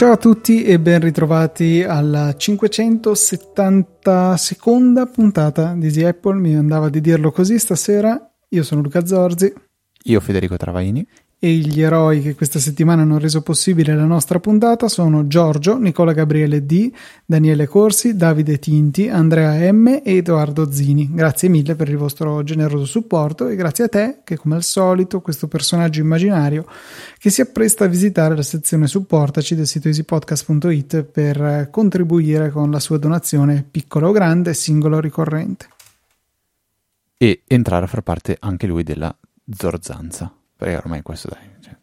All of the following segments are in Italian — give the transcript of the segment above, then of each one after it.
Ciao a tutti e ben ritrovati alla 570 seconda puntata di The Apple. Mi andava di dirlo così stasera. Io sono Luca Zorzi. Io Federico Travaini e gli eroi che questa settimana hanno reso possibile la nostra puntata sono Giorgio, Nicola Gabriele D, Daniele Corsi, Davide Tinti, Andrea M e Edoardo Zini. Grazie mille per il vostro generoso supporto e grazie a te che come al solito questo personaggio immaginario che si appresta a visitare la sezione supportaci del sito easypodcast.it per contribuire con la sua donazione piccola o grande, singolo o ricorrente. E entrare a far parte anche lui della Zorzanza. Perché ormai questo dai, cioè,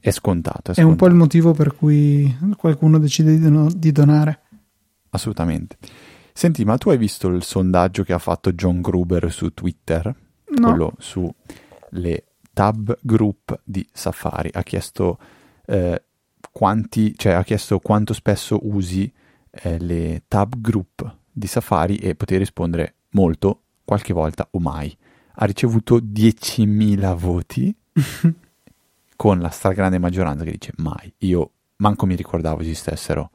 è, scontato, è, scontato, è un po' il motivo per cui qualcuno decide di, no, di donare. Assolutamente. Senti, ma tu hai visto il sondaggio che ha fatto John Gruber su Twitter? No. Quello sulle tab group di Safari. Ha chiesto eh, quanti, cioè ha chiesto quanto spesso usi eh, le tab group di Safari e potevi rispondere molto, qualche volta o mai. Ha ricevuto 10.000 voti con la stragrande maggioranza che dice mai. Io manco mi ricordavo esistessero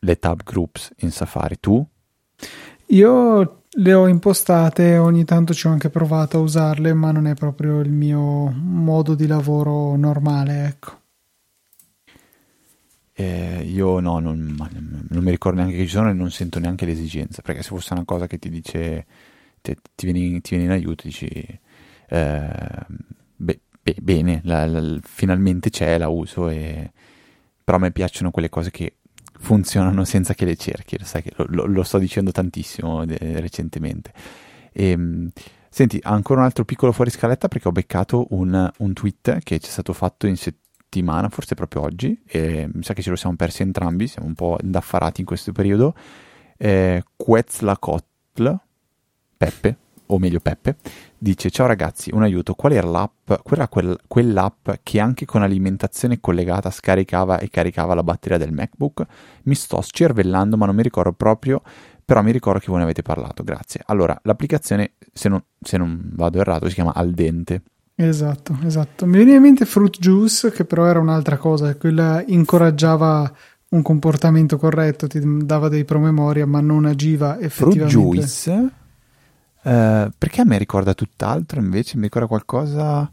le tab groups in Safari. Tu? Io le ho impostate, ogni tanto ci ho anche provato a usarle, ma non è proprio il mio modo di lavoro normale, ecco. Eh, io no, non, non, mi ricordo neanche che ci sono e non sento neanche l'esigenza, perché se fosse una cosa che ti dice, te, ti, vieni, ti, vieni, in aiuto, dici, eh, beh, beh, bene, la, la, finalmente c'è, la uso, e... però a me piacciono quelle cose che funzionano senza che le cerchi, lo, che lo, lo sto dicendo tantissimo de- recentemente. E, ehm, senti, ancora un altro piccolo fuori scaletta perché ho beccato un, un tweet che ci è stato fatto in settimana, forse proprio oggi, e mi sa che ce lo siamo persi entrambi, siamo un po' indaffarati in questo periodo. Eh, Quetzalcoatl, Peppe, o meglio Peppe, dice ciao ragazzi, un aiuto, qual era l'app, qual era quel, quell'app che anche con alimentazione collegata scaricava e caricava la batteria del MacBook? Mi sto scervellando ma non mi ricordo proprio, però mi ricordo che voi ne avete parlato, grazie. Allora, l'applicazione, se non, se non vado errato, si chiama Al Dente. Esatto, esatto. Mi viene in mente Fruit Juice, che però era un'altra cosa, quella incoraggiava un comportamento corretto, ti dava dei promemoria, ma non agiva effettivamente. Fruit Juice? Uh, perché a me ricorda tutt'altro invece? Mi ricorda qualcosa.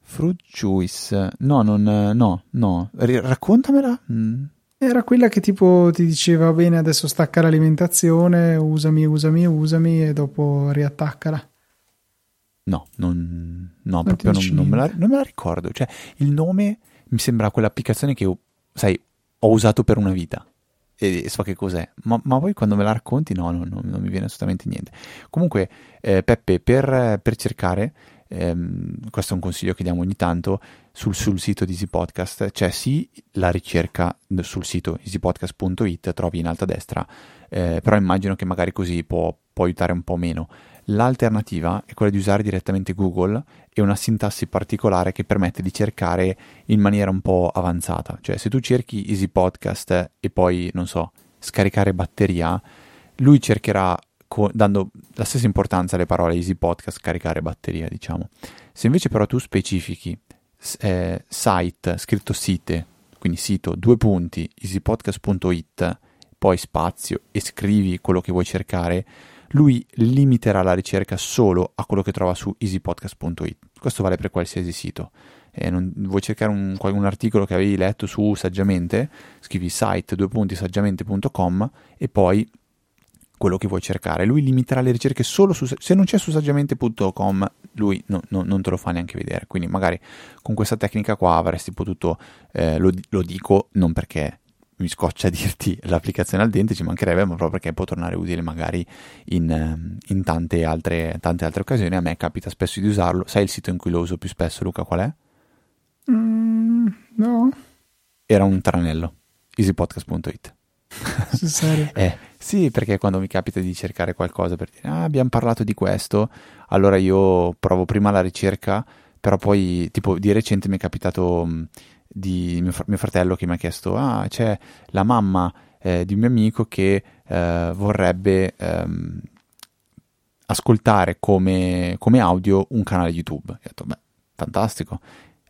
Fruit Juice. No, non. No, no. R- raccontamela. Mm. Era quella che tipo ti diceva bene adesso stacca l'alimentazione, usami, usami, usami e dopo riattaccala. No, non, no non proprio non, non, me la, non, me la, ricordo. Cioè, il nome mi sembra quell'applicazione che, sai, ho usato per una vita e so che cos'è, ma, ma poi quando me la racconti no, no, no, non mi viene assolutamente niente. Comunque, eh, Peppe, per, per cercare, ehm, questo è un consiglio che diamo ogni tanto, sul, sul sito di Easy Podcast c'è sì la ricerca sul sito easypodcast.it, trovi in alto a destra, eh, però immagino che magari così può, può aiutare un po' meno. L'alternativa è quella di usare direttamente Google e una sintassi particolare che permette di cercare in maniera un po' avanzata. Cioè, se tu cerchi Easy Podcast e poi, non so, scaricare batteria, lui cercherà co- dando la stessa importanza alle parole Easy Podcast, scaricare batteria, diciamo. Se invece però tu specifichi eh, site, scritto site, quindi sito, due punti, easypodcast.it, poi spazio e scrivi quello che vuoi cercare, lui limiterà la ricerca solo a quello che trova su easypodcast.it. Questo vale per qualsiasi sito. Eh, non, vuoi cercare un, un, articolo che avevi letto su Saggiamente? Scrivi site due punti saggiamente.com e poi quello che vuoi cercare. Lui limiterà le ricerche solo su se non c'è su saggiamente.com, lui no, no, non te lo fa neanche vedere. Quindi magari con questa tecnica qua avresti potuto, eh, lo, lo dico non perché mi scoccia dirti l'applicazione al dente, ci mancherebbe, ma proprio perché può tornare utile magari in, ehm, in tante, altre, tante, altre, occasioni. A me capita spesso di usarlo. Sai il sito in cui lo uso più spesso, Luca, qual è? Mm, no. Era un tranello, easypodcast.it. Sul serio? eh, sì, perché quando mi capita di cercare qualcosa per dire, ah, abbiamo parlato di questo, allora io provo prima la ricerca, però poi, tipo, di recente mi è capitato di mio, fr- mio, fratello che mi ha chiesto, ah, c'è la mamma eh, di un mio amico che eh, vorrebbe ehm, ascoltare come, come, audio un canale YouTube. Io ho detto, beh, fantastico.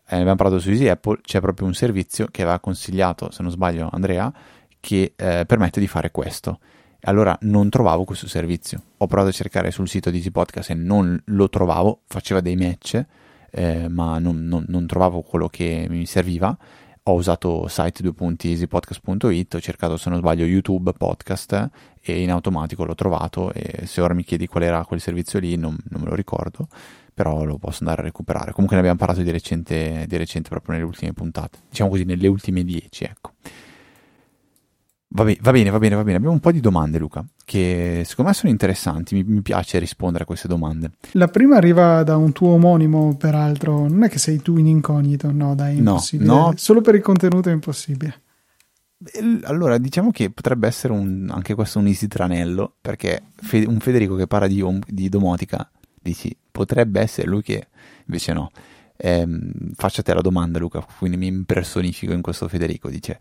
Eh, abbiamo parlato su Easy Apple, c'è proprio un servizio che aveva consigliato, se non sbaglio, Andrea, che eh, permette di fare questo. Allora non trovavo questo servizio. Ho provato a cercare sul sito di Easy Podcast e non lo trovavo, faceva dei match, eh, ma non, non, non trovavo quello che mi serviva ho usato site2.easypodcast.it, ho cercato se non sbaglio YouTube podcast e in automatico l'ho trovato e se ora mi chiedi qual era quel servizio lì non, non me lo ricordo, però lo posso andare a recuperare. Comunque ne abbiamo parlato di recente, di recente proprio nelle ultime puntate, diciamo così nelle ultime 10, ecco. Va, be- va, bene, va bene, va bene. Abbiamo un po' di domande, Luca, che secondo me sono interessanti. Mi, mi, piace rispondere a queste domande. La prima arriva da un tuo omonimo, peraltro. Non è che sei tu in incognito, no, dai, impossibile. No, no. Solo per il contenuto è impossibile. Allora, diciamo che potrebbe essere un, anche questo un easy tranello, perché Fe- un Federico che parla di, di, domotica, dici, potrebbe essere lui che invece no. Ehm, faccia te la domanda, Luca, quindi mi impersonifico in questo Federico. Dice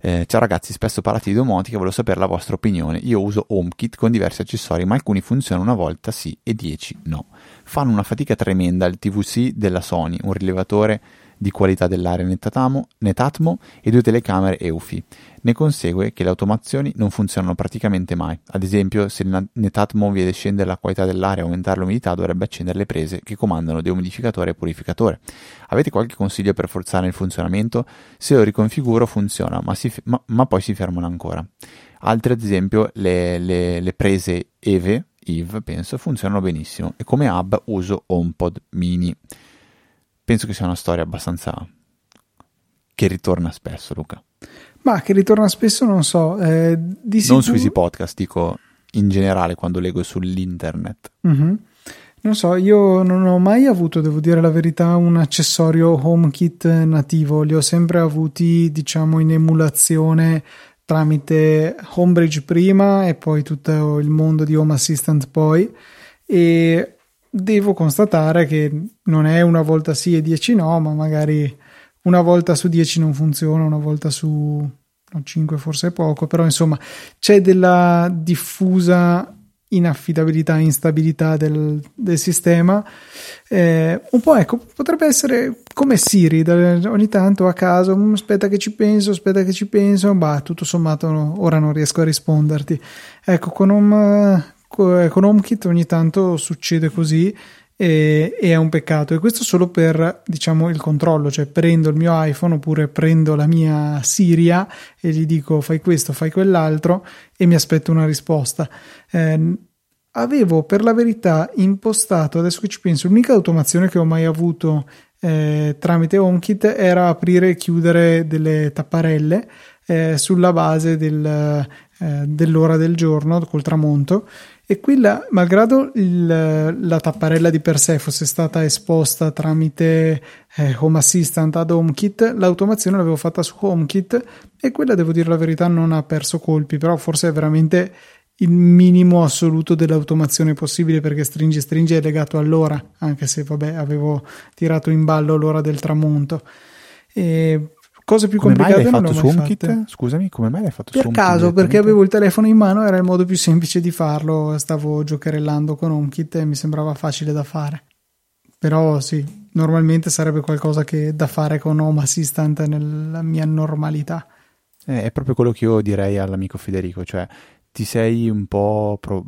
eh, ciao ragazzi, spesso parlate di domotica, volevo sapere la vostra opinione. Io uso HomeKit con diversi accessori, ma alcuni funzionano una volta sì e 10 no. Fanno una fatica tremenda il TVC della Sony, un rilevatore di qualità dell'aria Netatmo, Netatmo e due telecamere EUFI. Ne consegue che le automazioni non funzionano praticamente mai. Ad esempio, se Netatmo vede scendere la qualità dell'aria e aumentare l'umidità, dovrebbe accendere le prese che comandano deumidificatore e purificatore. Avete qualche consiglio per forzare il funzionamento? Se lo riconfiguro funziona, ma, si, ma, ma poi si fermano ancora. Altre, ad esempio, le, le, le prese EVE, EVE, penso, funzionano benissimo e come hub uso HomePod mini penso che sia una storia abbastanza che ritorna spesso, Luca. Ma che ritorna spesso non so. Eh, di non su Easy Podcast, dico in generale quando leggo sull'internet. Mm-hmm. Non so, io non ho mai avuto, devo dire la verità, un accessorio HomeKit nativo. Li ho sempre avuti, diciamo, in emulazione tramite Homebridge prima e poi tutto il mondo di Home Assistant poi. E devo constatare che non è una volta sì e dieci no, ma magari una volta su dieci non funziona, una volta su 5 forse è poco, però insomma c'è della diffusa inaffidabilità, instabilità del, del sistema. Eh, un po' ecco, potrebbe essere come Siri, ogni tanto a caso, mm, aspetta che ci penso, aspetta che ci penso, bah, tutto sommato no, ora non riesco a risponderti. Ecco, con un, con HomeKit ogni tanto succede così e, e, è un peccato. E questo solo per diciamo il controllo cioè prendo il mio iPhone oppure prendo la mia Siria e gli dico fai questo fai quell'altro e mi aspetto una risposta. Eh, avevo per la verità impostato adesso che ci penso l'unica automazione che ho mai avuto eh, tramite HomeKit era aprire e chiudere delle tapparelle eh, sulla base del, eh, dell'ora del giorno col tramonto e qui, la, malgrado il, la tapparella di per sé fosse stata esposta tramite eh, Home Assistant ad HomeKit, l'automazione l'avevo fatta su HomeKit e quella, devo dire la verità, non ha perso colpi, però forse è veramente il minimo assoluto dell'automazione possibile perché stringi stringi è legato all'ora, anche se vabbè avevo tirato in ballo l'ora del tramonto. E Cose più come complicate mai l'hai fatto su HomeKit? Scusami, come mai l'hai fatto per su HomeKit? Per caso, perché avevo il telefono in mano, era il modo più semplice di farlo. Stavo giocherellando con HomeKit e mi sembrava facile da fare. Però sì, normalmente sarebbe qualcosa che da fare con Home Assistant nella mia normalità. Eh, è proprio quello che io direi all'amico Federico, cioè ti sei un po' pro-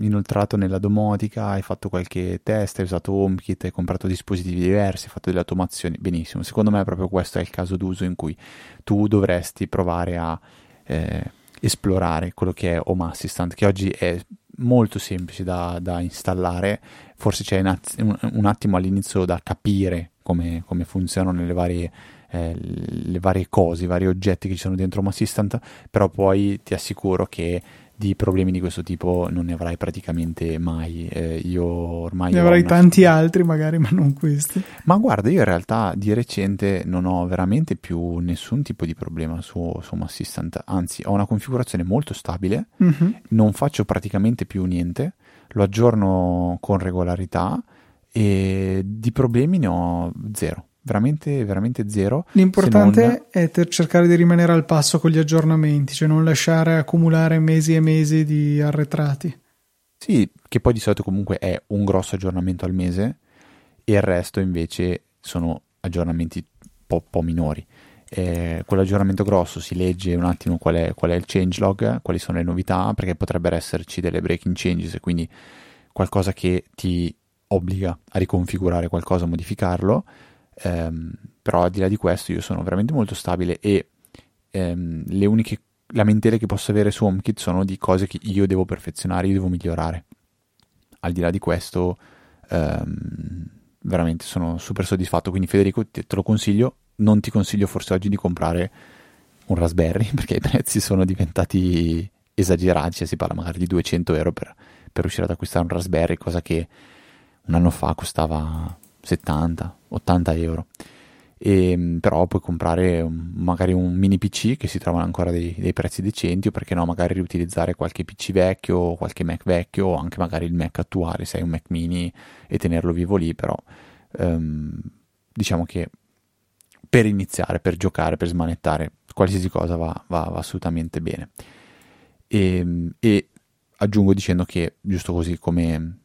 inoltrato nella domotica, hai fatto qualche test, hai usato HomeKit, hai comprato dispositivi diversi, hai fatto delle automazioni, benissimo. Secondo me proprio questo è il caso d'uso in cui tu dovresti provare a eh, esplorare quello che è Home Assistant, che oggi è molto semplice da, da installare, forse c'è un, un, attimo all'inizio da capire come, come funzionano le varie eh, le varie cose, i vari oggetti che ci sono dentro Home Assistant, però poi ti assicuro che di problemi di questo tipo non ne avrai praticamente mai. Eh, io ormai. Ne avrai tanti f- altri, magari, ma non questi. Ma guarda, io in realtà di recente non ho veramente più nessun tipo di problema su, su Home Assistant. Anzi, ho una configurazione molto stabile, mm-hmm. non faccio praticamente più niente, lo aggiorno con regolarità e di problemi ne ho zero veramente, veramente zero. L'importante non... è cercare di rimanere al passo con gli aggiornamenti, cioè non lasciare accumulare mesi e mesi di arretrati. Sì, che poi di solito comunque è un grosso aggiornamento al mese e il resto invece sono aggiornamenti un po', po', minori. Eh, quell'aggiornamento grosso si legge un attimo qual è, qual è il changelog, quali sono le novità, perché potrebbero esserci delle breaking changes quindi qualcosa che ti obbliga a riconfigurare qualcosa, a modificarlo. Um, però al di là di questo io sono veramente molto stabile e um, le uniche lamentele che posso avere su HomeKit sono di cose che io devo perfezionare, io devo migliorare. Al di là di questo um, veramente sono super soddisfatto, quindi Federico te, te lo consiglio, non ti consiglio forse oggi di comprare un Raspberry perché i prezzi sono diventati esagerati, cioè si parla magari di 200 euro per, per riuscire ad acquistare un Raspberry, cosa che un anno fa costava 70-80 euro. E, ehm, però puoi comprare un, magari un mini PC che si trovano ancora dei, dei, prezzi decenti o perché no magari riutilizzare qualche PC vecchio qualche Mac vecchio o anche magari il Mac attuale se hai un Mac mini e tenerlo vivo lì però um, diciamo che per iniziare, per giocare, per smanettare qualsiasi cosa va, va, va assolutamente bene e, ehm, e aggiungo dicendo che giusto così come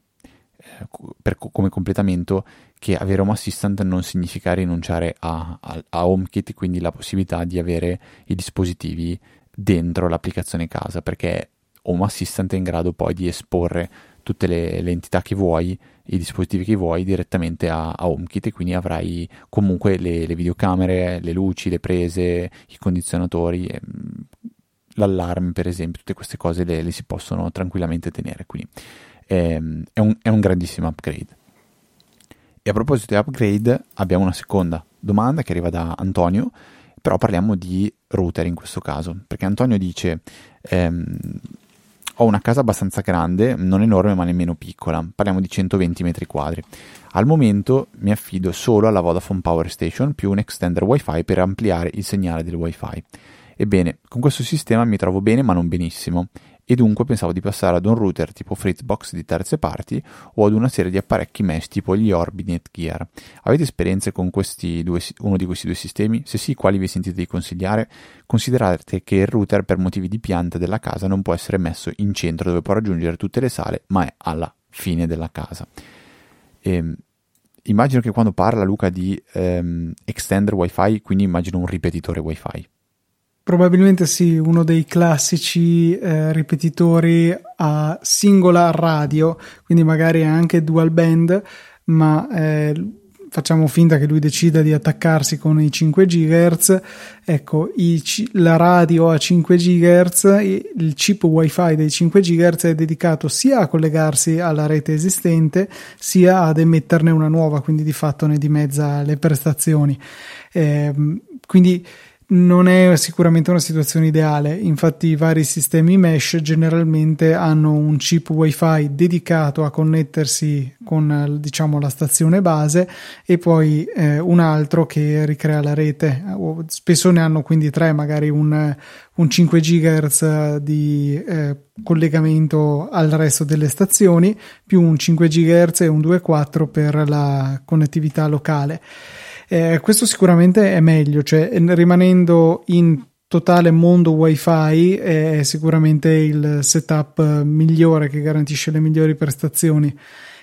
per, come completamento che avere Home Assistant non significa rinunciare a, a, a HomeKit, quindi la possibilità di avere i dispositivi dentro l'applicazione casa, perché Home Assistant è in grado poi di esporre tutte le, le entità che vuoi, i dispositivi che vuoi direttamente a, a HomeKit e quindi avrai comunque le, le, videocamere, le luci, le prese, i condizionatori, ehm, l'allarme per esempio, tutte queste cose le, le si possono tranquillamente tenere. Quindi è, è, un, è un grandissimo upgrade. E a proposito di upgrade, abbiamo una seconda domanda che arriva da Antonio, però parliamo di router in questo caso, perché Antonio dice ehm, ho una casa abbastanza grande, non enorme ma nemmeno piccola, parliamo di 120 metri quadri. Al momento mi affido solo alla Vodafone Power Station più un extender wifi per ampliare il segnale del wifi. Ebbene, con questo sistema mi trovo bene ma non benissimo e dunque pensavo di passare ad un router tipo Fritzbox di terze parti o ad una serie di apparecchi mesh tipo gli Orbi Netgear. Avete esperienze con due, uno di questi due sistemi? Se sì, quali vi sentite di consigliare? Considerate che il router per motivi di pianta della casa non può essere messo in centro dove può raggiungere tutte le sale, ma è alla fine della casa. E, ehm, immagino che quando parla Luca di ehm, extender wifi, quindi immagino un ripetitore wifi. Probabilmente sì, uno dei classici eh, ripetitori a singola radio, quindi magari anche dual band, ma eh, facciamo finta che lui decida di attaccarsi con i 5 GHz. Ecco, i, la radio a 5 GHz, il chip WiFi dei 5 GHz è dedicato sia a collegarsi alla rete esistente, sia ad emetterne una nuova, quindi di fatto ne dimezza le prestazioni. Eh, quindi non è sicuramente una situazione ideale, infatti i vari sistemi mesh generalmente hanno un chip wifi dedicato a connettersi con diciamo la stazione base e poi eh, un altro che ricrea la rete, spesso ne hanno quindi tre, magari un, un 5 GHz di eh, collegamento al resto delle stazioni più un 5 GHz e un 2.4 per la connettività locale. Eh, questo sicuramente è meglio, cioè rimanendo in totale mondo wifi è sicuramente il setup migliore che garantisce le migliori prestazioni.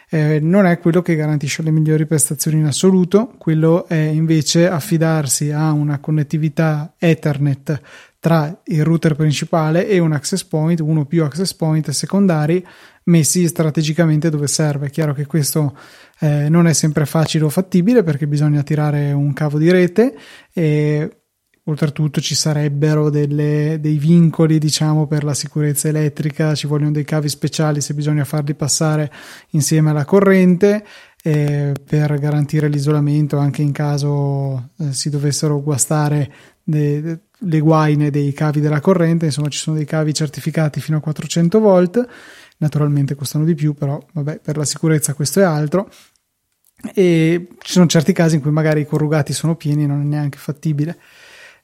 Eh, non è quello che garantisce le migliori prestazioni in assoluto, quello è invece affidarsi a una connettività Ethernet tra il router principale e un access point, uno più access point secondari messi strategicamente dove serve. È chiaro che questo eh, non è sempre facile o fattibile perché bisogna tirare un cavo di rete e oltretutto ci sarebbero delle, dei vincoli diciamo per la sicurezza elettrica, ci vogliono dei cavi speciali se bisogna farli passare insieme alla corrente eh, per garantire l'isolamento anche in caso eh, si dovessero guastare de, de, le guaine dei cavi della corrente, insomma ci sono dei cavi certificati fino a 400 volt naturalmente costano di più, però vabbè, per la sicurezza questo è altro. E ci sono certi casi in cui magari i corrugati sono pieni e non è neanche fattibile.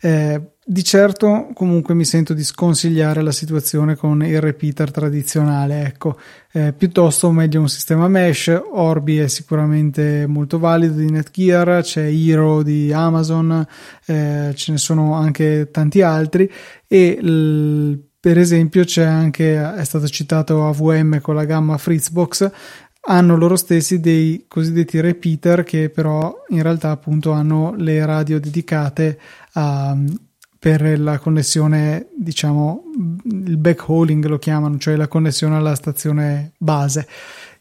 Eh, di certo comunque mi sento di sconsigliare la situazione con il repeater tradizionale, ecco, eh, piuttosto meglio un sistema mesh, Orbi è sicuramente molto valido di Netgear, c'è Hero di Amazon, eh, ce ne sono anche tanti altri e l- per esempio c'è anche, è stato citato AVM con la gamma Fritzbox, hanno loro stessi dei cosiddetti repeater che però in realtà appunto hanno le radio dedicate a per la connessione, diciamo, il backhauling lo chiamano, cioè la connessione alla stazione base,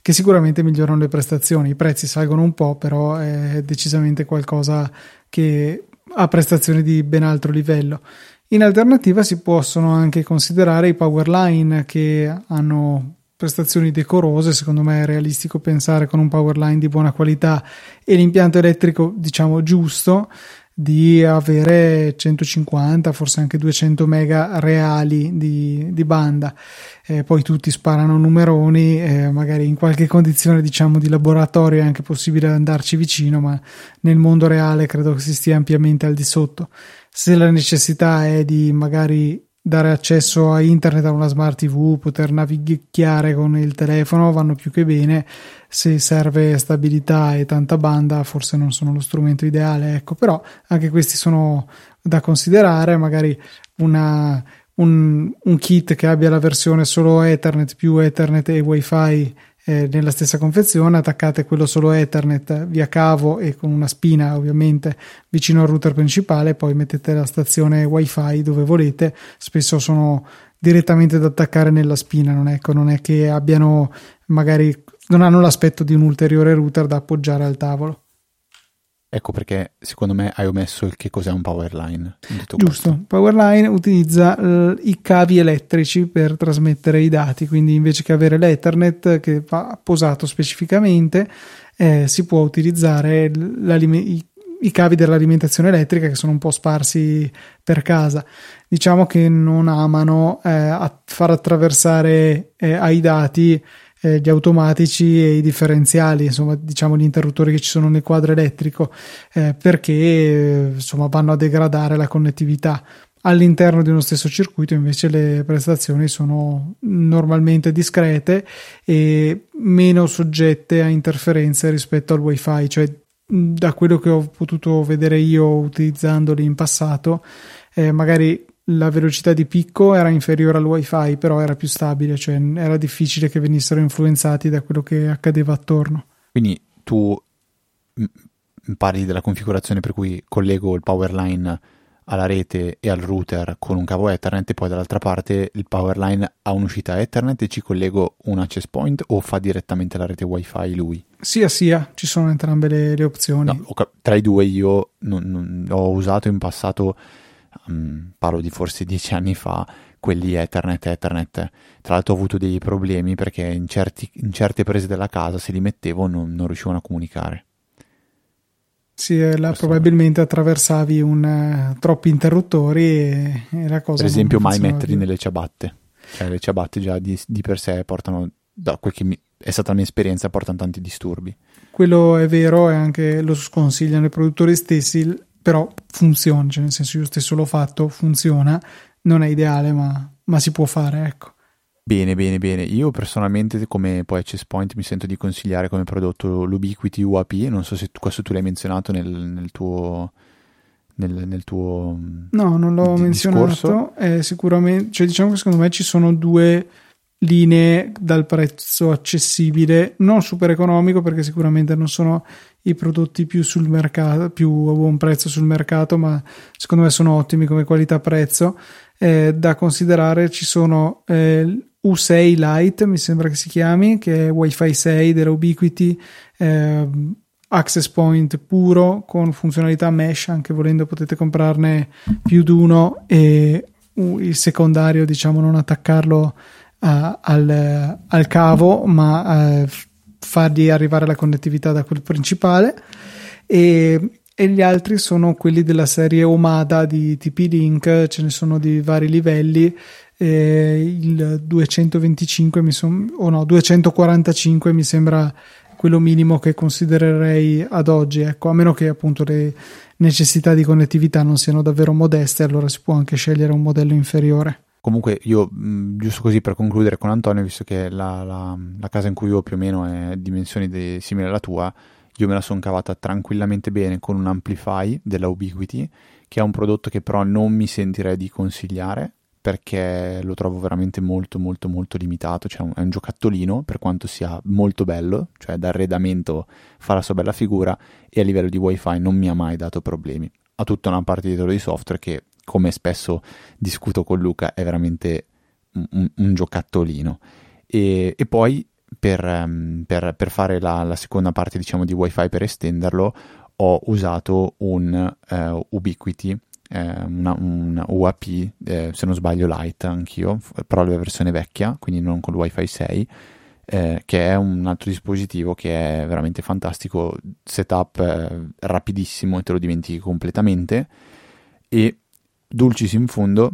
che sicuramente migliorano le prestazioni. I prezzi salgono un po', però è decisamente qualcosa che ha prestazioni di ben altro livello. In alternativa si possono anche considerare i powerline che hanno prestazioni decorose, secondo me è realistico pensare con un powerline di buona qualità e l'impianto elettrico diciamo giusto di avere 150, forse anche 200 mega reali di, di banda. Eh, poi tutti sparano numeroni, eh, magari in qualche condizione diciamo di laboratorio è anche possibile andarci vicino, ma nel mondo reale credo che si stia ampiamente al di sotto. Se la necessità è di magari dare accesso a internet a una smart TV, poter navigare con il telefono vanno più che bene. Se serve stabilità e tanta banda, forse non sono lo strumento ideale, ecco, però anche questi sono da considerare, magari una, un, un kit che abbia la versione solo Ethernet più Ethernet e WiFi eh, nella stessa confezione, attaccate quello solo Ethernet via cavo e con una spina ovviamente vicino al router principale, poi mettete la stazione WiFi dove volete, spesso sono direttamente da attaccare nella spina, non ecco, non è che abbiano magari non hanno l'aspetto di un ulteriore router da appoggiare al tavolo. Ecco perché secondo me hai omesso il che cos'è un powerline. Giusto, questo. Powerline utilizza uh, i cavi elettrici per trasmettere i dati, quindi invece che avere l'Ethernet che va posato specificamente, eh, si può utilizzare i, i cavi dell'alimentazione elettrica che sono un po' sparsi per casa. Diciamo che non amano eh, far attraversare eh, ai dati eh, gli automatici e i differenziali, insomma, diciamo gli interruttori che ci sono nel quadro elettrico, eh, perché eh, insomma vanno a degradare la connettività. All'interno di uno stesso circuito invece le prestazioni sono normalmente discrete e meno soggette a interferenze rispetto al wifi, cioè da quello che ho potuto vedere io utilizzandoli in passato, eh, magari la velocità di picco era inferiore al wifi, però era più stabile, cioè era difficile che venissero influenzati da quello che accadeva attorno. Quindi tu parli della configurazione per cui collego il power line alla rete e al router con un cavo Ethernet e poi dall'altra parte il power line ha un'uscita Ethernet e ci collego un access point o fa direttamente la rete wifi lui? Sia sia, ci sono entrambe le, le opzioni. No, tra i due io non, non, ho usato in passato um, parlo di forse dieci anni fa, quelli Ethernet, Ethernet. Tra l'altro ho avuto dei problemi perché in, certi, in certe prese della casa se li mettevo non, non riuscivano a comunicare. Sì, eh, là, probabilmente attraversavi un, uh, troppi interruttori e, e, la cosa. Per esempio, mai metterli nelle ciabatte. Cioè, le ciabatte già di, di per sé portano, da quel che mi, è stata la mia esperienza, portano tanti disturbi. Quello è vero e anche lo sconsigliano i produttori stessi però funziona, cioè nel senso io stesso l'ho fatto, funziona, non è ideale ma, ma si può fare, ecco. Bene, bene, bene. Io personalmente, come poi Access Point, mi sento di consigliare come prodotto l'Ubiquiti UAP. Non so se tu, questo tu l'hai menzionato nel, nel tuo. Nel, nel, tuo. No, non l'ho menzionato. Eh, sicuramente, cioè, diciamo che secondo me ci sono due linee dal prezzo accessibile, non super economico perché sicuramente non sono i prodotti più sul mercato, più a buon prezzo sul mercato, ma secondo me sono ottimi come qualità-prezzo. Eh, da considerare ci sono eh, U6 Lite, mi sembra che si chiami, che è Wi-Fi 6 della Ubiquiti, eh, access point puro con funzionalità mesh, anche volendo potete comprarne più di uno e il secondario, diciamo, non attaccarlo al, al, cavo, ma uh, fargli arrivare la connettività da quel principale e, e gli altri sono quelli della serie Omada di TP-Link, ce ne sono di vari livelli eh, il 225 mi son, o no 245 mi sembra quello minimo che considererei ad oggi, ecco, a meno che appunto le necessità di connettività non siano davvero modeste, allora si può anche scegliere un modello inferiore. Comunque io, mh, giusto così per concludere con Antonio, visto che la, la, la casa in cui vivo più o meno è dimensioni de- simili alla tua, io me la sono cavata tranquillamente bene con un Amplify della Ubiquiti, che è un prodotto che però non mi sentirei di consigliare perché lo trovo veramente molto molto molto limitato, cioè è un giocattolino per quanto sia molto bello, cioè d'arredamento fa la sua bella figura e a livello di wifi non mi ha mai dato problemi. Ha tutta una parte dietro di software che come spesso discuto con Luca è veramente un, un giocattolino. E, e poi per, um, per, per fare la, la, seconda parte diciamo di wifi per estenderlo ho usato un uh, Ubiquiti eh, una, una, UAP, eh, se non sbaglio Lite anch'io, però la versione vecchia, quindi non con il Wi-Fi 6, eh, che è un altro dispositivo che è veramente fantastico, setup eh, rapidissimo e te lo dimentichi completamente. E dulcis in fondo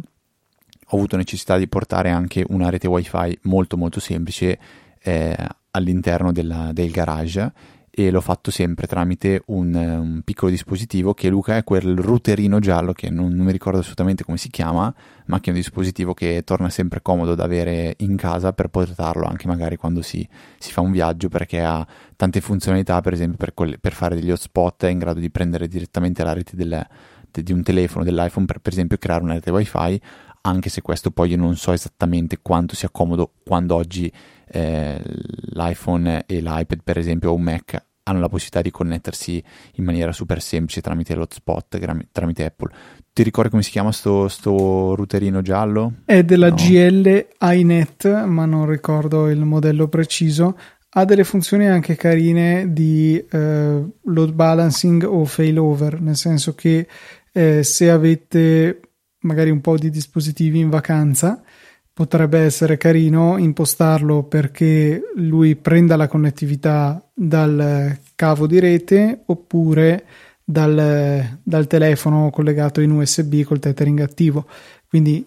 ho avuto necessità di portare anche una rete Wi-Fi molto molto semplice eh, all'interno della, del garage e l'ho fatto sempre tramite un, un, piccolo dispositivo che Luca è quel routerino giallo che non, non, mi ricordo assolutamente come si chiama, ma che è un dispositivo che torna sempre comodo da avere in casa per portarlo anche magari quando si, si fa un viaggio perché ha tante funzionalità, per esempio per, per, fare degli hotspot è in grado di prendere direttamente la rete del, de, di un telefono, dell'iPhone per, per esempio creare una rete wifi anche se questo poi io non so esattamente quanto sia comodo quando oggi eh, l'iPhone e l'iPad per esempio o un Mac hanno la possibilità di connettersi in maniera super semplice tramite l'hotspot, tramite Apple. Ti ricordi come si chiama sto, sto routerino giallo? È della no. GL iNet, ma non ricordo il modello preciso. Ha delle funzioni anche carine di eh, load balancing o failover, nel senso che eh, se avete magari un po' di dispositivi in vacanza, potrebbe essere carino impostarlo perché lui prenda la connettività dal cavo di rete oppure dal, dal telefono collegato in USB col tethering attivo. Quindi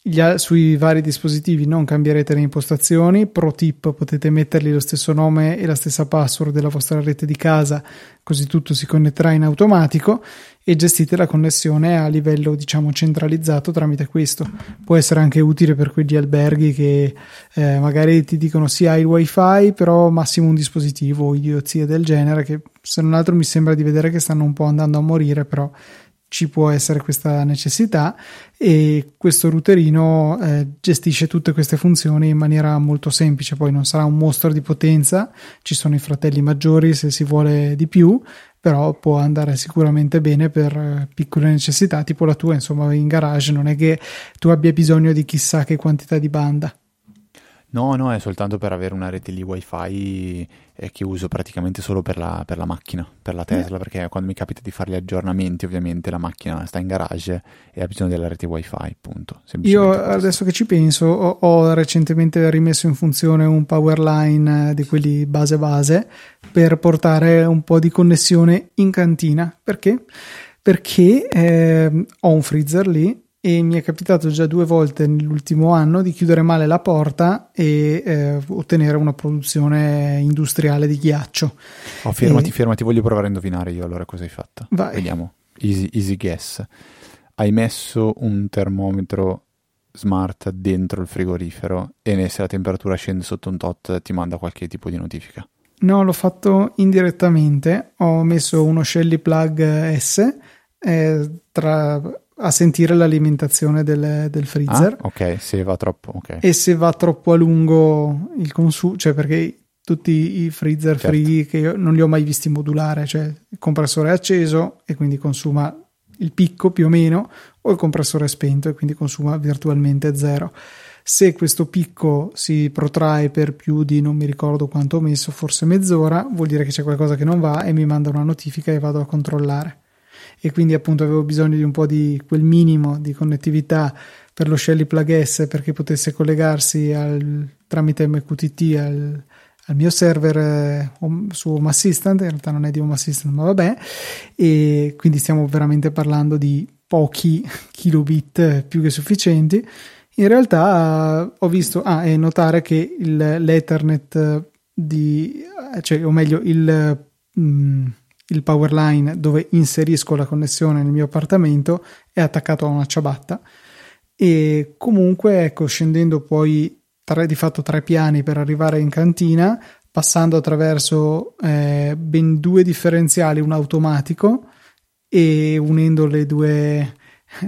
gli, sui vari dispositivi non cambierete le impostazioni. Pro tip: potete mettergli lo stesso nome e la stessa password della vostra rete di casa, così tutto si connetterà in automatico e gestite la connessione a livello diciamo centralizzato tramite questo. Può essere anche utile per quegli alberghi che eh, magari ti dicono sì hai il wifi però massimo un dispositivo o idiozie del genere che se non altro mi sembra di vedere che stanno un po' andando a morire però ci può essere questa necessità e questo routerino eh, gestisce tutte queste funzioni in maniera molto semplice. Poi non sarà un mostro di potenza ci sono i fratelli maggiori se si vuole di più però può andare sicuramente bene per eh, piccole necessità tipo la tua insomma in garage non è che tu abbia bisogno di chissà che quantità di banda No, no, è soltanto per avere una rete lì wifi eh, che uso praticamente solo per la, per la macchina, per la Tesla, eh. perché quando mi capita di fare gli aggiornamenti ovviamente la macchina sta in garage e ha bisogno della rete wifi, appunto. Io adesso che ci penso ho, ho, recentemente rimesso in funzione un power line di quelli base base per portare un po' di connessione in cantina. Perché? Perché eh, ho un freezer lì e mi è capitato già due volte nell'ultimo anno di chiudere male la porta e eh, ottenere una produzione industriale di ghiaccio. Oh, fermati, e... fermati, voglio provare a indovinare io allora cosa hai fatto. Vai. Vediamo, easy, easy guess. Hai messo un termometro smart dentro il frigorifero e se la temperatura scende sotto un tot ti manda qualche tipo di notifica. No, l'ho fatto indirettamente. Ho messo uno Shelly Plug S eh, tra a sentire l'alimentazione del, del freezer. Ah, ok, se va troppo. Okay. E se va troppo a lungo il consumo, cioè perché tutti i freezer certo. free che io non li ho mai visti modulare, cioè il compressore è acceso e quindi consuma il picco più o meno, o il compressore è spento e quindi consuma virtualmente zero. Se questo picco si protrae per più di non mi ricordo quanto ho messo, forse mezz'ora, vuol dire che c'è qualcosa che non va e mi manda una notifica e vado a controllare e quindi appunto avevo bisogno di un po' di quel minimo di connettività per lo Shelly Plug S perché potesse collegarsi al, tramite MQTT al, al mio server eh, su Home Assistant, in realtà non è di Home Assistant ma vabbè, e quindi stiamo veramente parlando di pochi kilobit più che sufficienti. In realtà ho visto, ah, e notare che il, l'Ethernet di cioè, o meglio, il, mm, il power line dove inserisco la connessione nel mio appartamento è attaccato a una ciabatta. E comunque ecco scendendo poi tre, di fatto tre piani per arrivare in cantina passando attraverso eh, ben due differenziali un automatico e unendo le due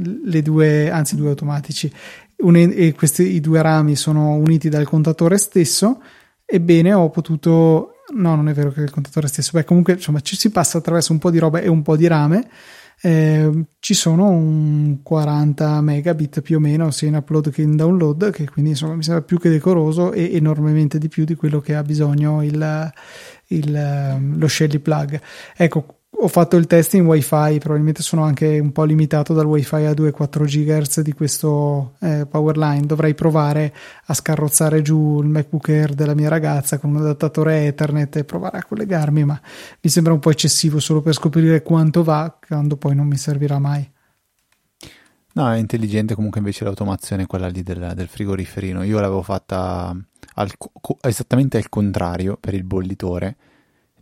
le due anzi due automatici une, e questi i due rami sono uniti dal contatore stesso ebbene ho potuto no non è vero che è il contatore stesso. Beh comunque insomma ci si passa attraverso un po' di roba e un po' di rame. Eh, ci sono un 40 megabit più o meno sia in upload che in download che quindi insomma mi sembra più che decoroso e enormemente di più di quello che ha bisogno il, il, lo Shelly plug. Ecco ho fatto il test in wifi probabilmente sono anche un po' limitato dal wifi a 2,4 GHz di questo eh, powerline dovrei provare a scarrozzare giù il MacBook Air della mia ragazza con un adattatore Ethernet e provare a collegarmi ma mi sembra un po' eccessivo solo per scoprire quanto va quando poi non mi servirà mai No, è intelligente comunque invece l'automazione, quella lì del, del frigoriferino. Io l'avevo fatta al, esattamente al contrario per il bollitore,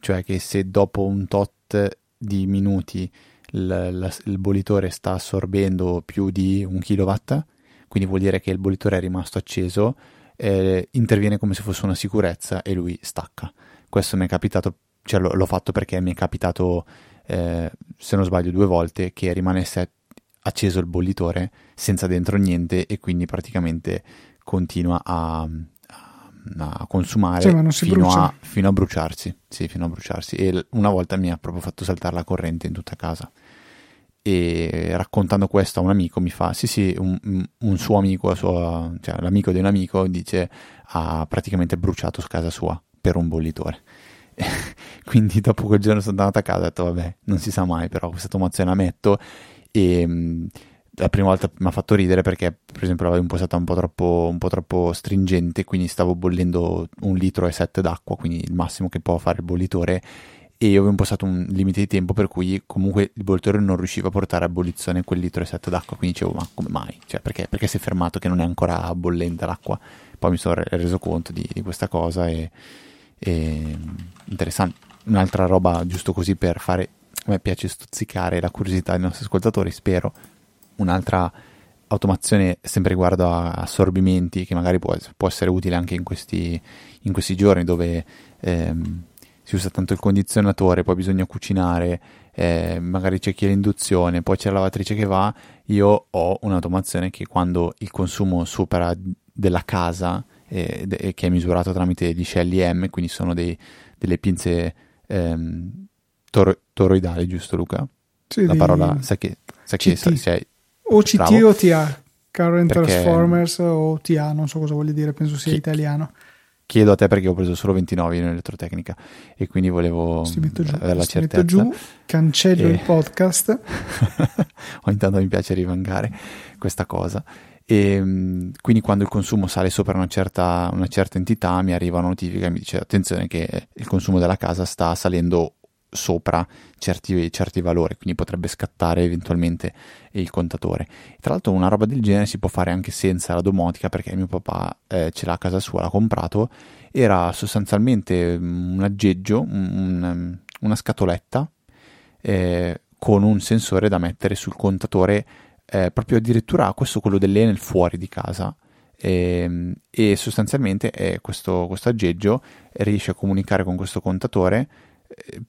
cioè che se dopo un tot di minuti il, la, il bollitore sta assorbendo più di un kilowatt, quindi vuol dire che il bollitore è rimasto acceso, eh, interviene come se fosse una sicurezza e lui stacca. Questo mi è capitato, cioè l'ho, l'ho fatto perché mi è capitato, eh, se non sbaglio, due volte che rimanesse acceso il bollitore senza dentro niente e quindi praticamente continua a, a consumare cioè, fino, a, fino, a, bruciarsi. Sì, fino a bruciarsi. E una volta mi ha proprio fatto saltare la corrente in tutta casa. E raccontando questo a un amico mi fa: Sì, sì, un, un suo amico, sua, cioè l'amico di un amico, dice ha praticamente bruciato casa sua per un bollitore. Quindi dopo quel giorno sono andato a casa e ho detto: Vabbè, non si sa mai, però questa automazione la metto. E la prima volta mi ha fatto ridere perché per esempio l'avevo impostata un po' troppo, un po' troppo stringente quindi stavo bollendo un litro e sette d'acqua quindi il massimo che può fare il bollitore e io avevo impostato un limite di tempo per cui comunque il bollitore non riusciva a portare a ebollizione quel litro e sette d'acqua quindi dicevo ma come mai? Cioè, perché, perché si è fermato che non è ancora bollente l'acqua? Poi mi sono reso conto di, di questa cosa e, e interessante un'altra roba giusto così per fare a me piace stuzzicare la curiosità dei nostri ascoltatori spero un'altra automazione sempre riguardo a assorbimenti che magari può, può essere utile anche in questi, in questi giorni dove ehm, si usa tanto il condizionatore, poi bisogna cucinare, eh, magari c'è chi è l'induzione, poi c'è la lavatrice che va, io ho un'automazione che quando il consumo supera della casa, eh, de- che è misurato tramite gli scelli M, quindi sono dei, delle pinze ehm, tor- toroidali, giusto Luca? Sì, la parola, sai che, sai che sei o CT Bravo. o TA, Current perché... Transformers o TA, non so cosa voglia dire, penso sia Chi... italiano. Chiedo a te perché ho preso solo 29 in elettrotecnica e quindi volevo si metto giù, avere la si certezza. giù, cancello e... il podcast. Ogni tanto mi piace rivangare questa cosa. E quindi quando il consumo sale sopra una certa, una certa entità mi arriva una notifica e mi dice attenzione che il consumo della casa sta salendo sopra certi, certi, valori, quindi potrebbe scattare eventualmente il contatore. Tra l'altro una roba del genere si può fare anche senza la domotica perché mio papà eh, ce l'ha a casa sua, l'ha comprato, era sostanzialmente un aggeggio, un, una scatoletta eh, con un sensore da mettere sul contatore eh, proprio addirittura questo quello dell'Enel fuori di casa. E, ehm, e sostanzialmente questo, questo aggeggio riesce a comunicare con questo contatore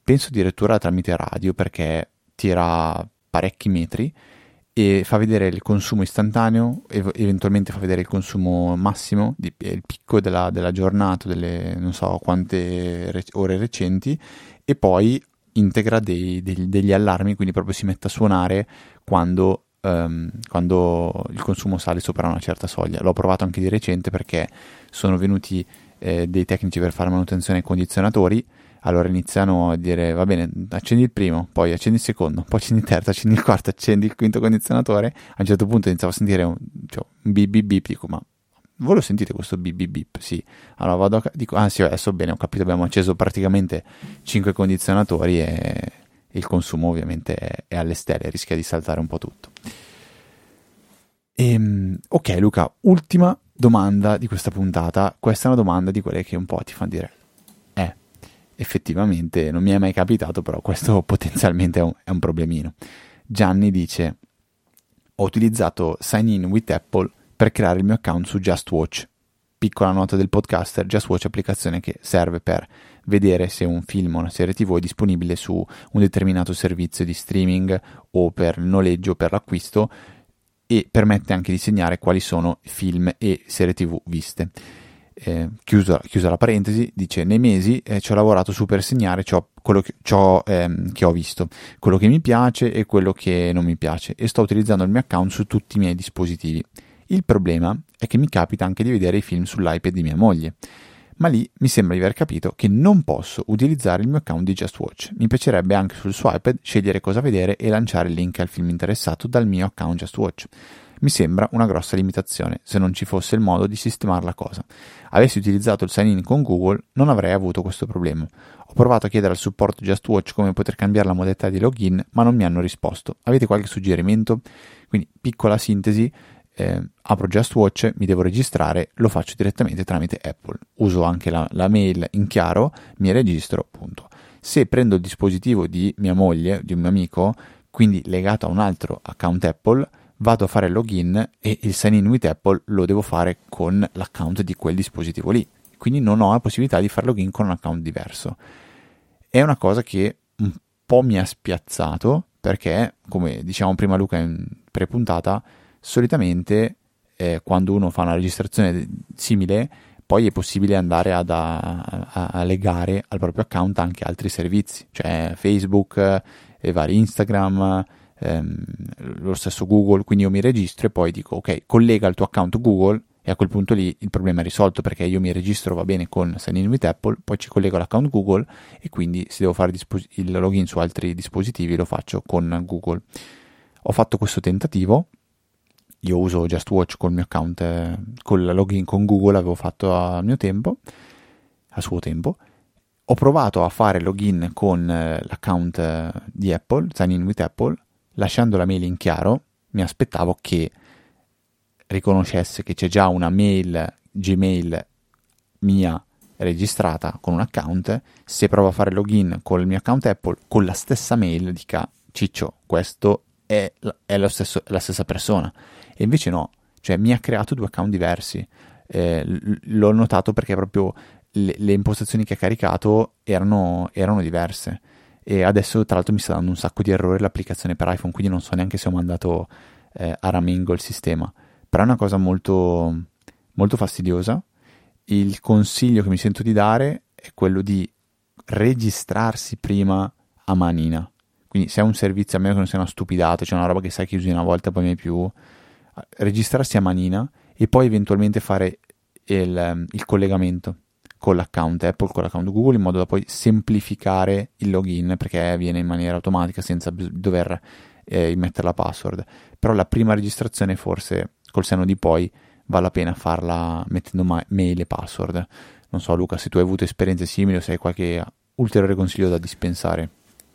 penso addirittura tramite radio perché tira parecchi metri e fa vedere il consumo istantaneo, eventualmente fa vedere il consumo massimo, il picco della, della giornata, delle non so quante ore recenti e poi integra dei, dei, degli allarmi, quindi proprio si mette a suonare quando, um, quando, il consumo sale sopra una certa soglia. L'ho provato anche di recente perché sono venuti eh, dei tecnici per fare manutenzione ai condizionatori allora iniziano a dire va bene, accendi il primo, poi accendi il secondo, poi accendi il terzo, accendi il quarto, accendi il quinto condizionatore. A un certo punto iniziavo a sentire un, cioè, un bip bip bip, dico ma voi lo sentite questo bip bip bip? Sì. Allora vado a, dico ah sì adesso bene, ho capito, abbiamo acceso praticamente 5 condizionatori e il consumo ovviamente è, è alle stelle, rischia di saltare un po' tutto. Ehm, ok Luca, ultima domanda di questa puntata. Questa è una domanda di quelle che un po' ti fanno dire effettivamente non mi è mai capitato, però questo potenzialmente è un, è un problemino. Gianni dice: Ho utilizzato Sign In with Apple per creare il mio account su JustWatch. Piccola nota del podcaster: JustWatch è applicazione che serve per vedere se un film o una serie TV è disponibile su un determinato servizio di streaming o per il noleggio o per l'acquisto e permette anche di segnare quali sono film e serie TV viste eh, chiusa, chiusa, la parentesi, dice nei mesi eh, ci ho lavorato su per segnare ciò, che, ciò ehm, che ho visto, quello che mi piace e quello che non mi piace e sto utilizzando il mio account su tutti i miei dispositivi. Il problema è che mi capita anche di vedere i film sull'iPad di mia moglie, ma lì mi sembra di aver capito che non posso utilizzare il mio account di Just Watch. Mi piacerebbe anche sul suo iPad scegliere cosa vedere e lanciare il link al film interessato dal mio account Just Watch. Mi sembra una grossa limitazione, se non ci fosse il modo di sistemare la cosa. Avessi utilizzato il sign-in con Google, non avrei avuto questo problema. Ho provato a chiedere al supporto JustWatch come poter cambiare la modalità di login, ma non mi hanno risposto. Avete qualche suggerimento? Quindi, piccola sintesi, eh, apro JustWatch, mi devo registrare, lo faccio direttamente tramite Apple. Uso anche la, la mail in chiaro, mi registro, punto. Se prendo il dispositivo di mia moglie, di un mio amico, quindi legato a un altro account Apple, vado a fare login e il sign in with Apple lo devo fare con l'account di quel dispositivo lì. Quindi non ho la possibilità di fare login con un account diverso. È una cosa che un po' mi ha spiazzato perché, come diciamo prima Luca in pre-puntata, solitamente eh, quando uno fa una registrazione simile poi è possibile andare ad, a, a, legare al proprio account anche altri servizi, cioè Facebook, e vari Instagram, ehm, lo stesso Google, quindi io mi registro e poi dico ok, collega il tuo account Google e a quel punto lì il problema è risolto perché io mi registro va bene con Sign in with Apple, poi ci collego l'account Google e quindi se devo fare dispos- il login su altri dispositivi lo faccio con Google. Ho fatto questo tentativo, io uso JustWatch col mio account, eh, col login con Google avevo fatto a mio tempo, a suo tempo. Ho provato a fare login con eh, l'account eh, di Apple, Sign in with Apple, lasciando la mail in chiaro, mi aspettavo che riconoscesse che c'è già una mail Gmail mia registrata con un account, se provo a fare login con il mio account Apple con la stessa mail dica Ciccio, questo è, è, stesso, è la stessa persona. E invece no, cioè mi ha creato due account diversi. Eh, l'ho notato perché proprio le, le, impostazioni che ha caricato erano, erano diverse e adesso tra l'altro mi sta dando un sacco di errori l'applicazione per iPhone, quindi non so neanche se ho mandato eh, a Ramingo il sistema. Però è una cosa molto, molto fastidiosa. Il consiglio che mi sento di dare è quello di registrarsi prima a manina. Quindi se è un servizio, a meno che non sia una stupidata, cioè una roba che sai che usi una volta e poi mai più, registrarsi a manina e poi eventualmente fare il, il collegamento con l'account Apple, con l'account Google, in modo da poi semplificare il login perché avviene in maniera automatica senza dover eh, mettere la password. Però la prima registrazione forse col senno di poi vale la pena farla mettendo ma- mail e password. Non so Luca se tu hai avuto esperienze simili o se hai qualche ulteriore consiglio da dispensare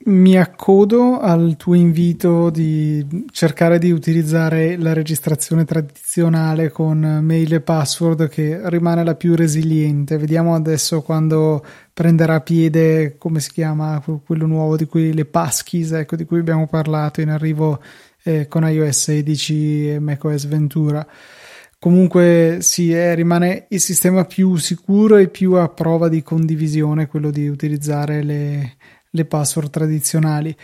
mi accodo al tuo invito di cercare di utilizzare la registrazione tradizionale con mail e password che rimane la più resiliente. Vediamo adesso quando prenderà piede, come si chiama, quello nuovo di cui le passkeys, ecco, di cui abbiamo parlato in arrivo eh, con iOS 16 e macOS Ventura. Comunque sì, eh, rimane il sistema più sicuro e più a prova di condivisione, quello di utilizzare le le password tradizionali.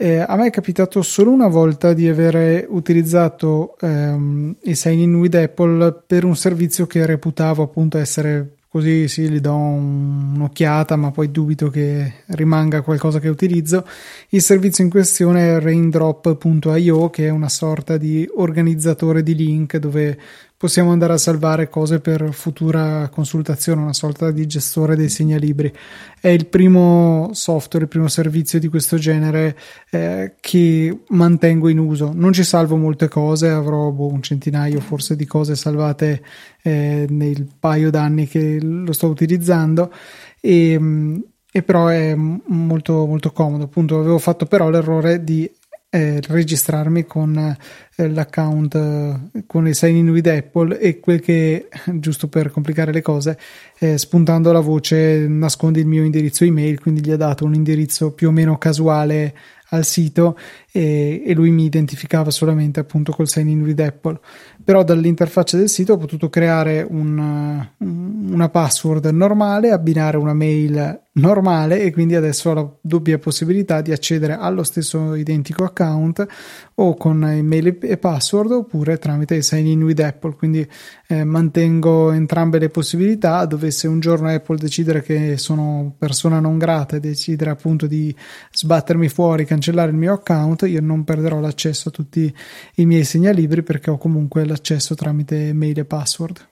Eh, a me è capitato solo una volta di avere utilizzato ehm, il sign in with Apple per un servizio che reputavo appunto essere così sì, gli do un'occhiata, ma poi dubito che rimanga qualcosa che utilizzo. Il servizio in questione è raindrop.io, che è una sorta di organizzatore di link dove possiamo andare a salvare cose per futura consultazione, una sorta di gestore dei segnalibri. È il primo software, il primo servizio di questo genere eh, che mantengo in uso. Non ci salvo molte cose, avrò boh, un centinaio forse di cose salvate eh, nel paio d'anni che lo sto utilizzando e, e però è molto molto comodo. Appunto, avevo fatto però l'errore di eh, registrarmi con eh, l'account eh, con il sign in with Apple e quel che, giusto per complicare le cose, eh, spuntando la voce nasconde il mio indirizzo email, quindi gli ha dato un indirizzo più o meno casuale al sito e, e, lui mi identificava solamente appunto col sign in with Apple. Però dall'interfaccia del sito ho potuto creare un, una password normale abbinare una mail normale e quindi adesso ho la doppia possibilità di accedere allo stesso identico account o con email e password oppure tramite il sign in with Apple. Quindi eh, mantengo entrambe le possibilità. Dovesse un giorno Apple decidere che sono persona non grata e decidere appunto di sbattermi fuori cancellare il mio account io non perderò l'accesso a tutti i miei segnalibri perché ho comunque l'accesso tramite mail e password.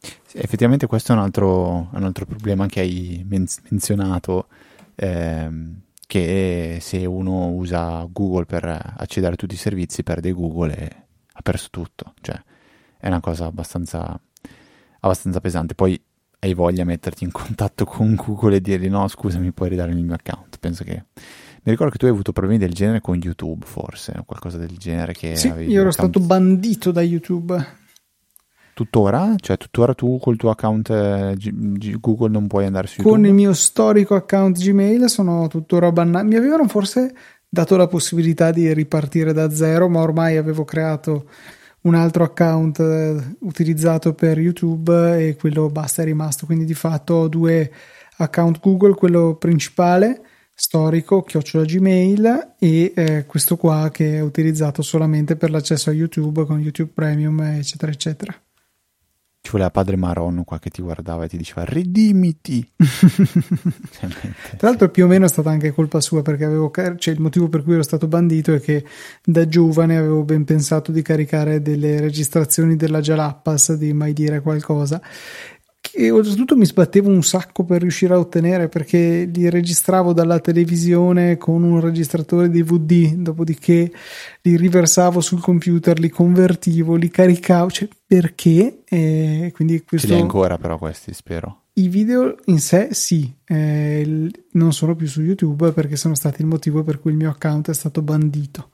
Sì, effettivamente questo è un altro, un altro problema che hai men- menzionato, ehm, che se uno usa Google per accedere a tutti i servizi perde Google e ha perso tutto, cioè è una cosa abbastanza, abbastanza pesante. Poi hai voglia di metterti in contatto con Google e dirgli no scusami puoi ridare il mio account, penso che... Mi ricordo che tu hai avuto problemi del genere con YouTube, forse, o qualcosa del genere. Che sì, io ero stato bandito da YouTube tuttora? Cioè tuttora tu col tuo account eh, G- G- Google non puoi andare su YouTube? Con il mio storico account Gmail sono tuttora bannato. Mi avevano forse dato la possibilità di ripartire da zero, ma ormai avevo creato un altro account eh, utilizzato per YouTube e quello basta è rimasto. Quindi di fatto ho due account Google, quello principale storico chiocciola Gmail e eh, questo qua che è utilizzato solamente per l'accesso a YouTube con YouTube Premium eccetera eccetera. Ci voleva padre Maron qua che ti guardava e ti diceva redimiti tra l'altro più o meno è stata anche colpa sua perché avevo cioè il motivo per cui ero stato bandito è che da giovane avevo ben pensato di caricare delle registrazioni della Jalappas di mai dire qualcosa che oltretutto mi sbattevo un sacco per riuscire a ottenere perché li registravo dalla televisione con un registratore DVD, dopodiché li riversavo sul computer, li convertivo, li caricavo, cioè perché? Eh, quindi questo... Ce li hai ancora però questi, spero. I video in sé sì, eh, non sono più su YouTube perché sono stati il motivo per cui il mio account è stato bandito.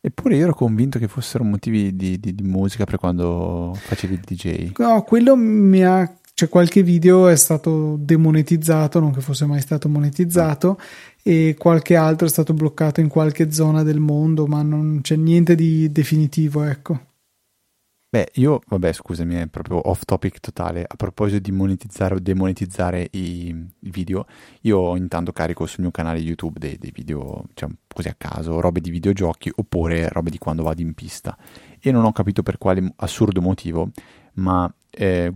Eppure io ero convinto che fossero motivi di, di, di musica per quando facevi il DJ. No, quello mi ha cioè qualche video è stato demonetizzato, non che fosse mai stato monetizzato, e qualche altro è stato bloccato in qualche zona del mondo, ma non c'è niente di definitivo, ecco. Beh, io, vabbè, scusami, è proprio off topic totale. A proposito di monetizzare o demonetizzare i, i video, io intanto carico sul mio canale YouTube dei, dei video, diciamo così a caso, robe di videogiochi oppure robe di quando vado in pista. E non ho capito per quale assurdo motivo, ma eh,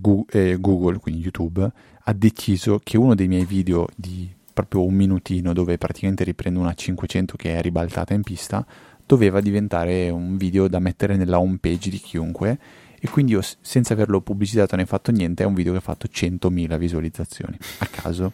Google, quindi YouTube, ha deciso che uno dei miei video di proprio un minutino dove praticamente riprendo una 500 che è ribaltata in pista, doveva diventare un video da mettere nella home page di chiunque. E quindi io senza averlo pubblicizzato né fatto niente è un video che ha fatto 100.000 visualizzazioni a caso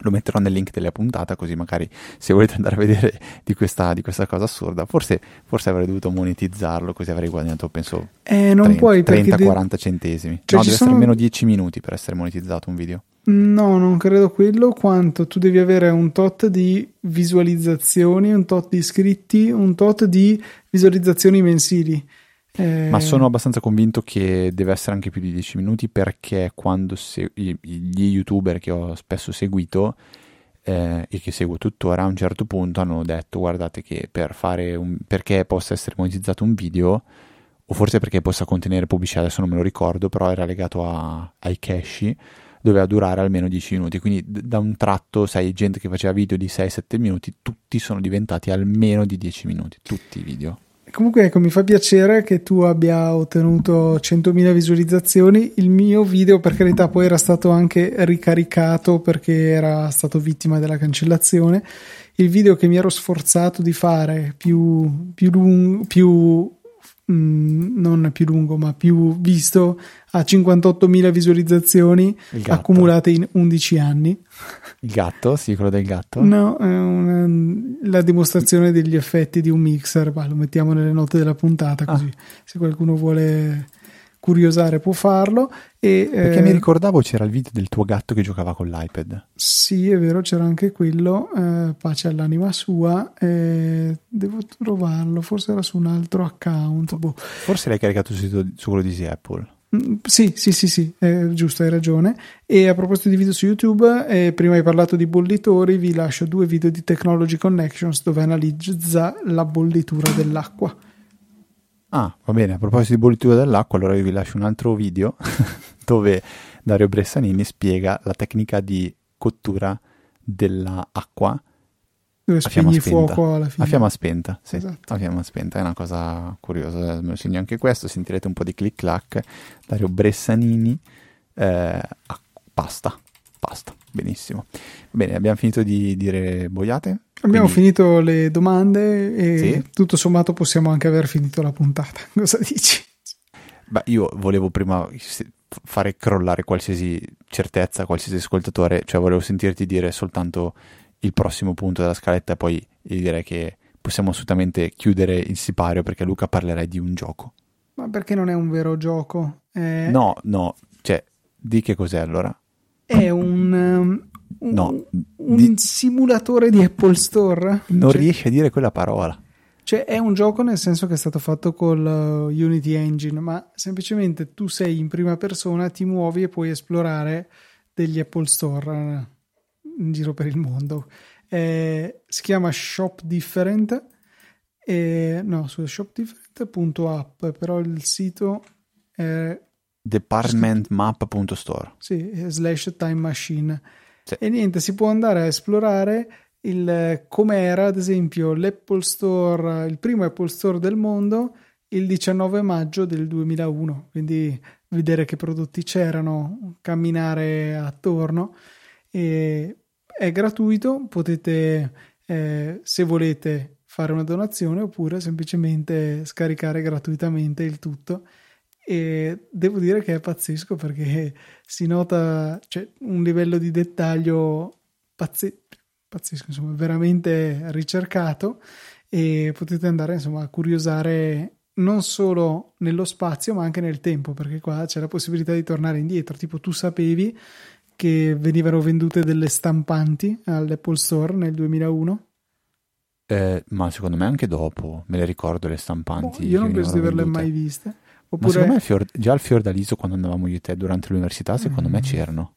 lo metterò nel link della puntata così magari se volete andare a vedere di questa, di questa cosa assurda forse, forse, avrei dovuto monetizzarlo così avrei guadagnato penso eh, 30-40 de... centesimi. Cioè, no deve sono... essere almeno 10 minuti per essere monetizzato un video. No non credo quello quanto tu devi avere un tot di visualizzazioni un tot di iscritti un tot di visualizzazioni mensili eh... Ma sono abbastanza convinto che deve essere anche più di 10 minuti perché quando se- gli youtuber che ho spesso seguito eh, e che seguo tuttora a un certo punto hanno detto guardate che per fare un, perché possa essere monetizzato un video o forse perché possa contenere pubblicità adesso non me lo ricordo però era legato a, ai cache doveva durare almeno 10 minuti. Quindi da un tratto sai gente che faceva video di 6-7 minuti tutti sono diventati almeno di 10 minuti tutti i video Comunque, ecco, mi fa piacere che tu abbia ottenuto 100.000 visualizzazioni. Il mio video, per carità, poi era stato anche ricaricato perché era stato vittima della cancellazione. Il video che mi ero sforzato di fare più, più, lung- più Mm, non più lungo ma più visto ha 58.000 visualizzazioni accumulate in 11 anni il gatto? Sì, quello del gatto? no, è una, la dimostrazione degli effetti di un mixer bah, lo mettiamo nelle note della puntata così ah. se qualcuno vuole curiosare può farlo. E, Perché eh, mi ricordavo c'era il video del tuo gatto che giocava con l'iPad. Sì, è vero, c'era anche quello, eh, pace all'anima sua, eh, devo trovarlo, forse era su un altro account. Boh. Forse l'hai caricato su, su quello di Apple. Mm, sì, sì, sì, sì, è giusto, hai ragione. E a proposito di video su YouTube, eh, prima hai parlato di bollitori, vi lascio due video di Technology Connections dove analizza la bollitura dell'acqua. Ah, va bene, a proposito di bollitura dell'acqua, allora io vi lascio un altro video dove Dario Bressanini spiega la tecnica di cottura dell'acqua dove spegni fuoco alla fine. A fiamma spenta, sì, esatto. a fiamma spenta, è una cosa curiosa, me lo segno anche questo, sentirete un po' di click clack, Dario Bressanini, eh, pasta, pasta, benissimo. Bene, abbiamo finito di dire boiate? Abbiamo Quindi... finito le domande e sì? tutto sommato possiamo anche aver finito la puntata. Cosa dici? Beh, io volevo prima fare crollare qualsiasi certezza, qualsiasi ascoltatore, cioè volevo sentirti dire soltanto il prossimo punto della scaletta e poi direi che possiamo assolutamente chiudere il sipario perché Luca parlerai di un gioco. Ma perché non è un vero gioco? È... No, no, cioè, di che cos'è allora? È un, um, no, un di... simulatore di Apple Store. Non cioè, riesci a dire quella parola. Cioè è un gioco nel senso che è stato fatto con uh, Unity Engine, ma semplicemente tu sei in prima persona, ti muovi e puoi esplorare degli Apple Store uh, in giro per il mondo. Eh, si chiama Shop Different, eh, no, su shopdifferent.app, però il sito è departmentmap.store. Sì, slash time machine. Sì. E niente, si può andare a esplorare il, come era ad esempio l'Apple Store, il primo Apple Store del mondo il 19 maggio del 2001, quindi vedere che prodotti c'erano, camminare attorno. E è gratuito, potete eh, se volete fare una donazione oppure semplicemente scaricare gratuitamente il tutto e devo dire che è pazzesco perché si nota cioè, un livello di dettaglio pazze- pazzesco, insomma, veramente ricercato. E potete andare insomma a curiosare non solo nello spazio ma anche nel tempo perché qua c'è la possibilità di tornare indietro. Tipo tu sapevi che venivano vendute delle stampanti all'Apple Store nel 2001 eh, ma secondo me anche dopo. Me le ricordo le stampanti oh, io non penso di averle vendute. mai viste Oppure... Ma secondo me fior... già al Fiordaliso quando andavamo io e te durante l'università, secondo mm. me c'erano.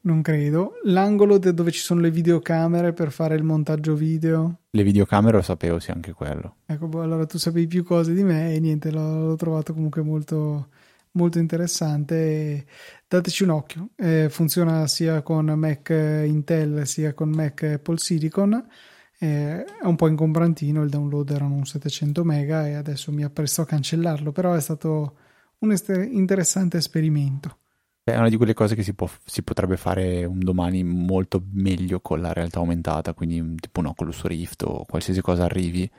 Non credo. L'angolo dove ci sono le videocamere per fare il montaggio video. Le videocamere lo sapevo, sì, anche quello. Ecco, boh, allora tu sapevi più cose di me e niente, l'ho, l'ho trovato comunque molto, molto interessante. Dateci un occhio. Eh, funziona sia con Mac Intel sia con Mac Apple Silicon. Eh, è un po' ingombrantino, il download erano un 700 mega e adesso mi appresto a cancellarlo, però è stato un est- interessante esperimento. È una di quelle cose che si, può, si, potrebbe fare un domani molto meglio con la realtà aumentata, quindi tipo un Oculus Rift o qualsiasi cosa arrivi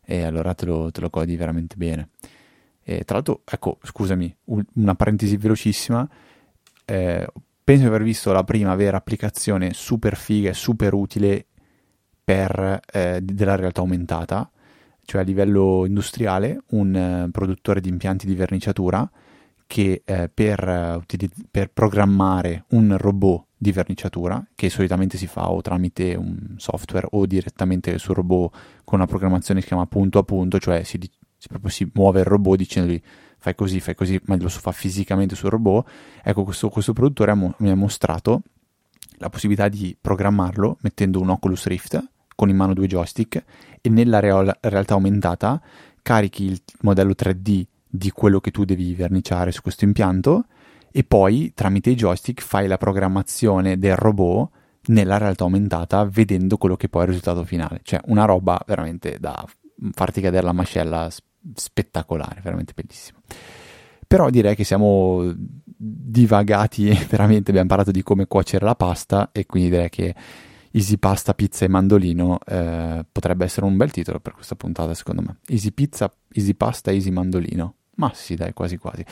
e allora te lo, te lo godi veramente bene. E tra l'altro, ecco, scusami, una parentesi velocissima. Eh, penso di aver visto la prima vera applicazione super figa e super utile per, eh, della realtà aumentata, cioè a livello industriale un eh, produttore di impianti di verniciatura che eh, per, utilizz- per, programmare un robot di verniciatura, che solitamente si fa o tramite un software o direttamente sul robot con una programmazione che si chiama punto a punto, cioè si, si, proprio si muove il robot dicendogli fai così, fai così, ma lo fa fisicamente sul robot. Ecco, questo, questo produttore mi ha mostrato la possibilità di programmarlo mettendo un Oculus Rift con in mano due joystick e nella real- realtà aumentata carichi il modello 3D di quello che tu devi verniciare su questo impianto e poi tramite i joystick fai la programmazione del robot nella realtà aumentata vedendo quello che poi è il risultato finale. Cioè una roba veramente da farti cadere la mascella spettacolare, veramente bellissimo. Però direi che siamo divagati veramente, abbiamo parlato di come cuocere la pasta e quindi direi che Easy Pasta, Pizza e Mandolino eh, potrebbe essere un bel titolo per questa puntata, secondo me. Easy Pizza, Easy Pasta, Easy Mandolino. Ma sì, dai, quasi quasi.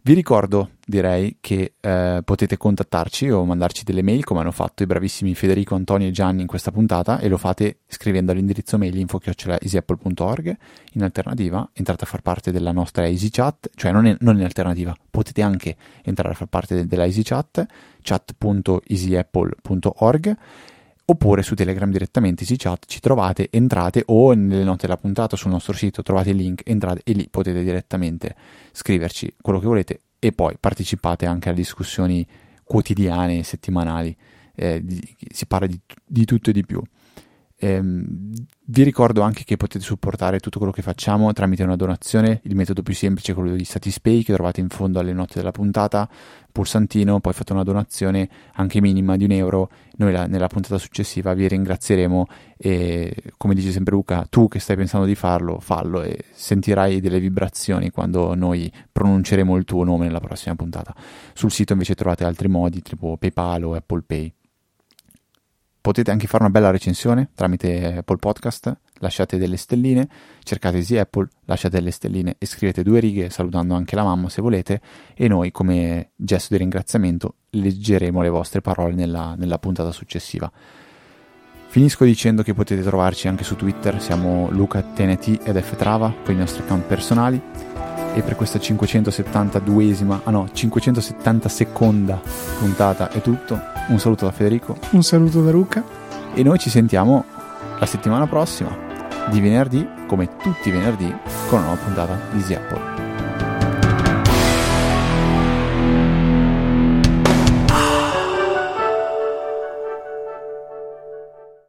Vi ricordo, direi, che eh, potete contattarci o mandarci delle mail come hanno fatto i bravissimi Federico, Antonio e Gianni in questa puntata e lo fate scrivendo all'indirizzo mail info.easyapple.org. In alternativa entrate a far parte della nostra EasyChat, cioè non, è, non in alternativa, potete anche entrare a far parte de- della EasyChat, chat.easyapple.org oppure su Telegram direttamente, EasyChat, ci trovate, entrate o nelle note della puntata sul nostro sito trovate il link, entrate e lì potete direttamente scriverci quello che volete e poi partecipate anche alle discussioni quotidiane, settimanali, eh, di, si parla di, di tutto e di più. Ehm, vi ricordo anche che potete supportare tutto quello che facciamo tramite una donazione, il metodo più semplice è quello di Satispay che trovate in fondo alle note della puntata, pulsantino, poi fate una donazione anche minima di un euro, noi la, nella puntata successiva vi ringrazieremo e come dice sempre Luca, tu che stai pensando di farlo, fallo e sentirai delle vibrazioni quando noi pronunceremo il tuo nome nella prossima puntata. Sul sito invece trovate altri modi tipo PayPal o Apple Pay potete anche fare una bella recensione tramite Apple Podcast, lasciate delle stelline, cercate Easy Apple, lasciate delle stelline e scrivete due righe salutando anche la mamma se volete e noi come gesto di ringraziamento leggeremo le vostre parole nella, nella puntata successiva. Finisco dicendo che potete trovarci anche su Twitter, siamo Luca TNT ed Ftrava con i nostri account personali e per questa 572esima, ah no, 570 seconda puntata è tutto. Un saluto da Federico. Un saluto da Luca. E noi ci sentiamo la settimana prossima, di venerdì, come tutti i venerdì, con una nuova puntata di Easy Apple.